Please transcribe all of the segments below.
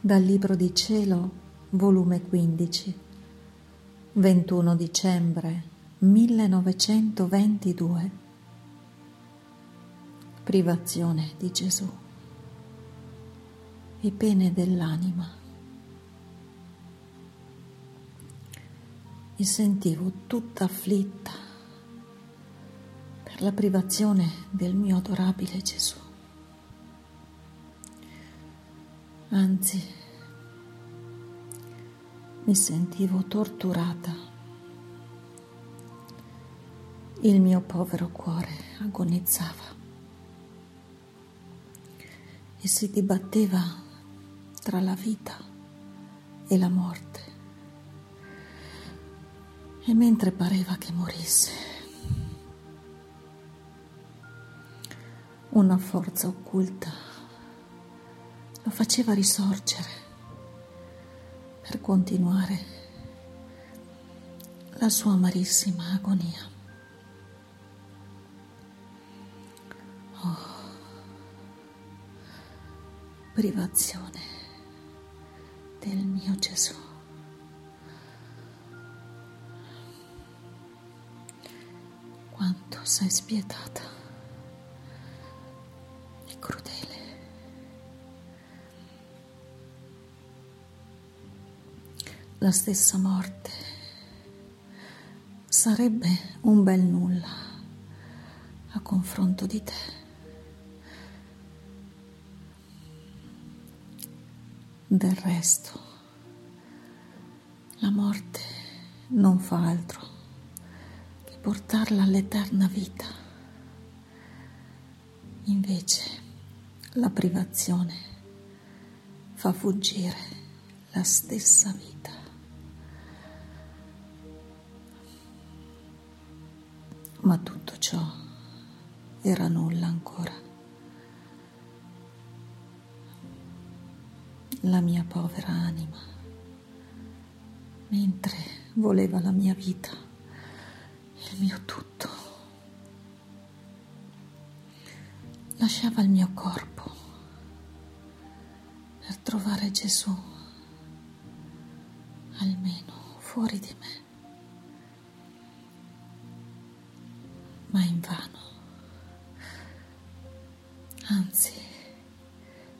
Dal Libro di Cielo, volume 15, 21 dicembre 1922. Privazione di Gesù. E pene dell'anima. Mi sentivo tutta afflitta per la privazione del mio adorabile Gesù. Anzi, mi sentivo torturata. Il mio povero cuore agonizzava e si dibatteva tra la vita e la morte. E mentre pareva che morisse, una forza occulta lo faceva risorgere continuare la sua amarissima agonia. Oh, privazione del mio Gesù. Quanto sei spietata la stessa morte sarebbe un bel nulla a confronto di te. Del resto, la morte non fa altro che portarla all'eterna vita. Invece, la privazione fa fuggire la stessa vita. Ma tutto ciò era nulla ancora. La mia povera anima, mentre voleva la mia vita, il mio tutto, lasciava il mio corpo per trovare Gesù almeno fuori di me. Ma invano. Anzi,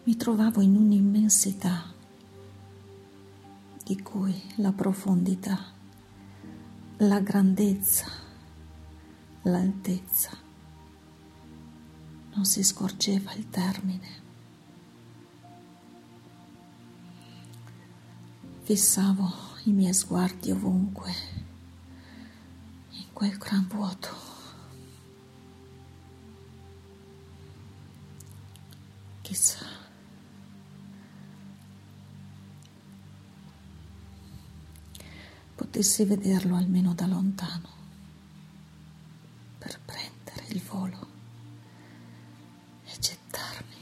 mi trovavo in un'immensità di cui la profondità, la grandezza, l'altezza non si scorgeva il termine. Fissavo i miei sguardi ovunque, in quel gran vuoto. Chissà. Potessi vederlo almeno da lontano per prendere il volo e gettarmi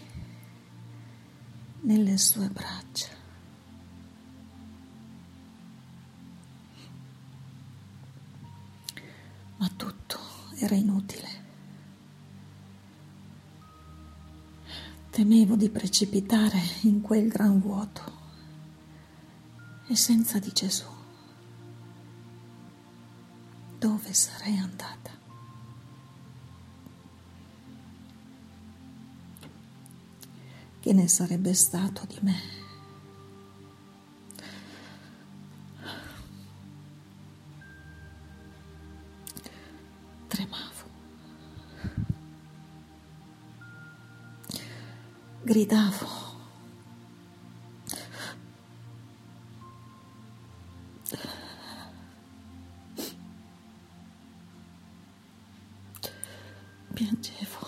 nelle sue braccia. Ma tutto era inutile. Temevo di precipitare in quel gran vuoto e senza di Gesù. Dove sarei andata? Che ne sarebbe stato di me? gritavo. Piangevo.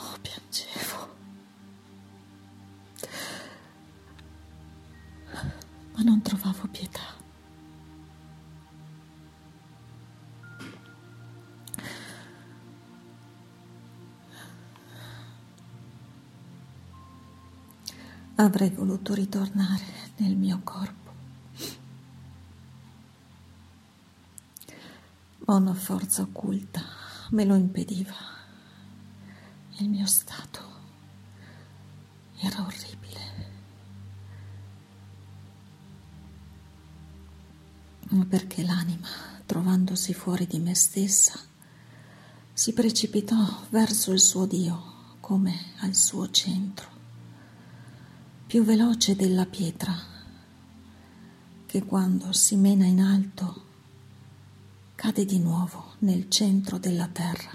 Avrei voluto ritornare nel mio corpo, ma una forza occulta me lo impediva. Il mio stato era orribile. perché l'anima, trovandosi fuori di me stessa, si precipitò verso il suo Dio come al suo centro, più veloce della pietra che quando si mena in alto cade di nuovo nel centro della terra.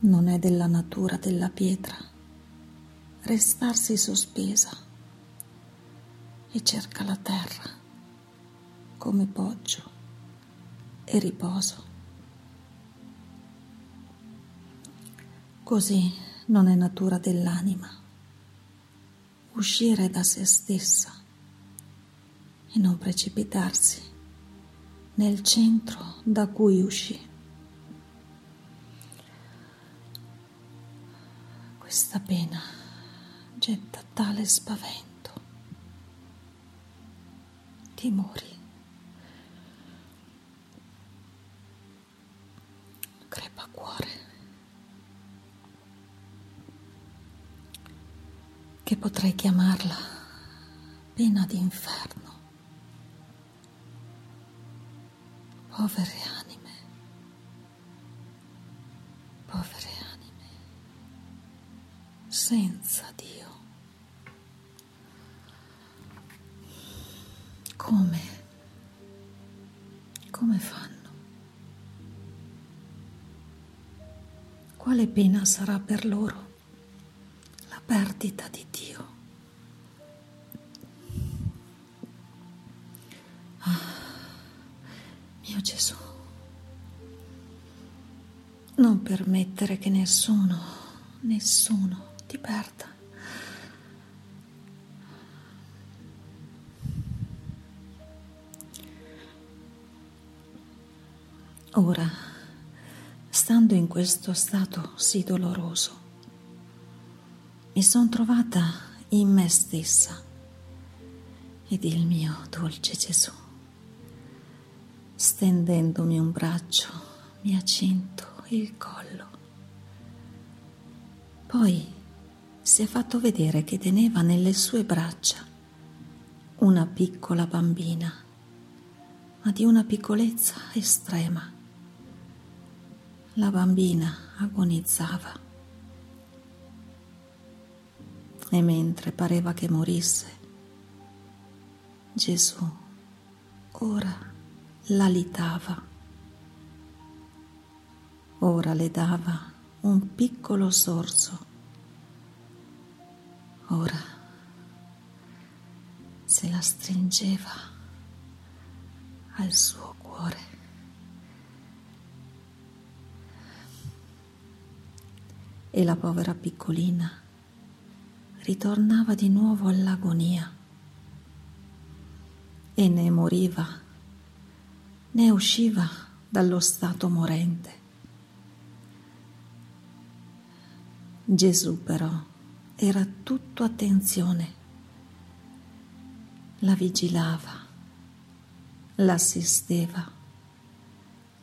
Non è della natura della pietra restarsi sospesa e cerca la terra come poggio e riposo. Così non è natura dell'anima uscire da se stessa e non precipitarsi nel centro da cui uscì. Questa pena getta tale spavento, timori che potrei chiamarla pena d'inferno. Povere anime, povere anime, senza Dio. Come? Come fanno? Quale pena sarà per loro? Perdita di Dio. Ah, mio Gesù, non permettere che nessuno, nessuno ti perda. Ora, stando in questo stato sì doloroso, mi sono trovata in me stessa ed il mio dolce Gesù, stendendomi un braccio, mi ha cinto il collo. Poi si è fatto vedere che teneva nelle sue braccia una piccola bambina, ma di una piccolezza estrema. La bambina agonizzava e mentre pareva che morisse, Gesù ora la litava, ora le dava un piccolo sorso, ora se la stringeva al suo cuore. E la povera piccolina ritornava di nuovo all'agonia. E ne moriva, ne usciva dallo stato morente. Gesù però era tutto attenzione, la vigilava, l'assisteva,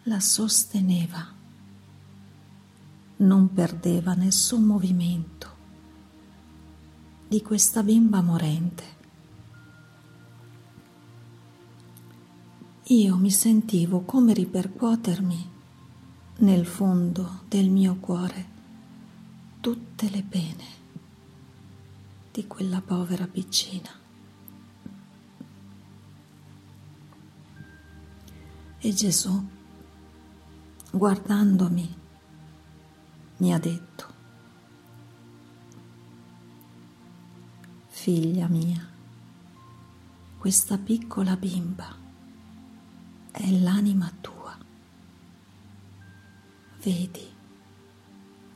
la sosteneva, non perdeva nessun movimento di questa bimba morente. Io mi sentivo come ripercuotermi nel fondo del mio cuore tutte le pene di quella povera piccina. E Gesù, guardandomi, mi ha detto, Figlia mia, questa piccola bimba è l'anima tua. Vedi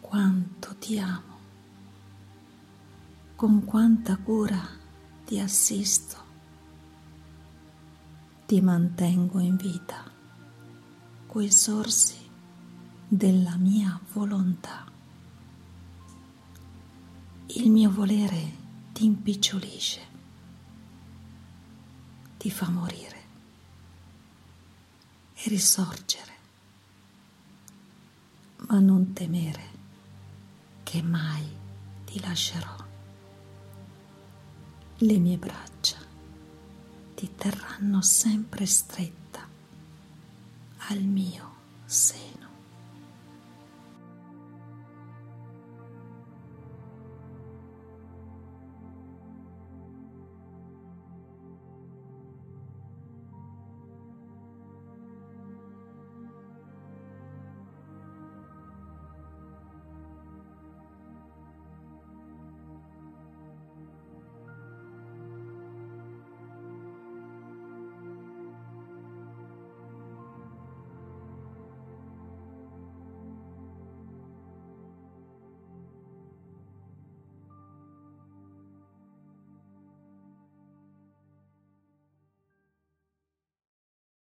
quanto ti amo, con quanta cura ti assisto, ti mantengo in vita coi sorsi della mia volontà. Il mio volere ti impicciolisce, ti fa morire e risorgere, ma non temere che mai ti lascerò. Le mie braccia ti terranno sempre stretta al mio seno.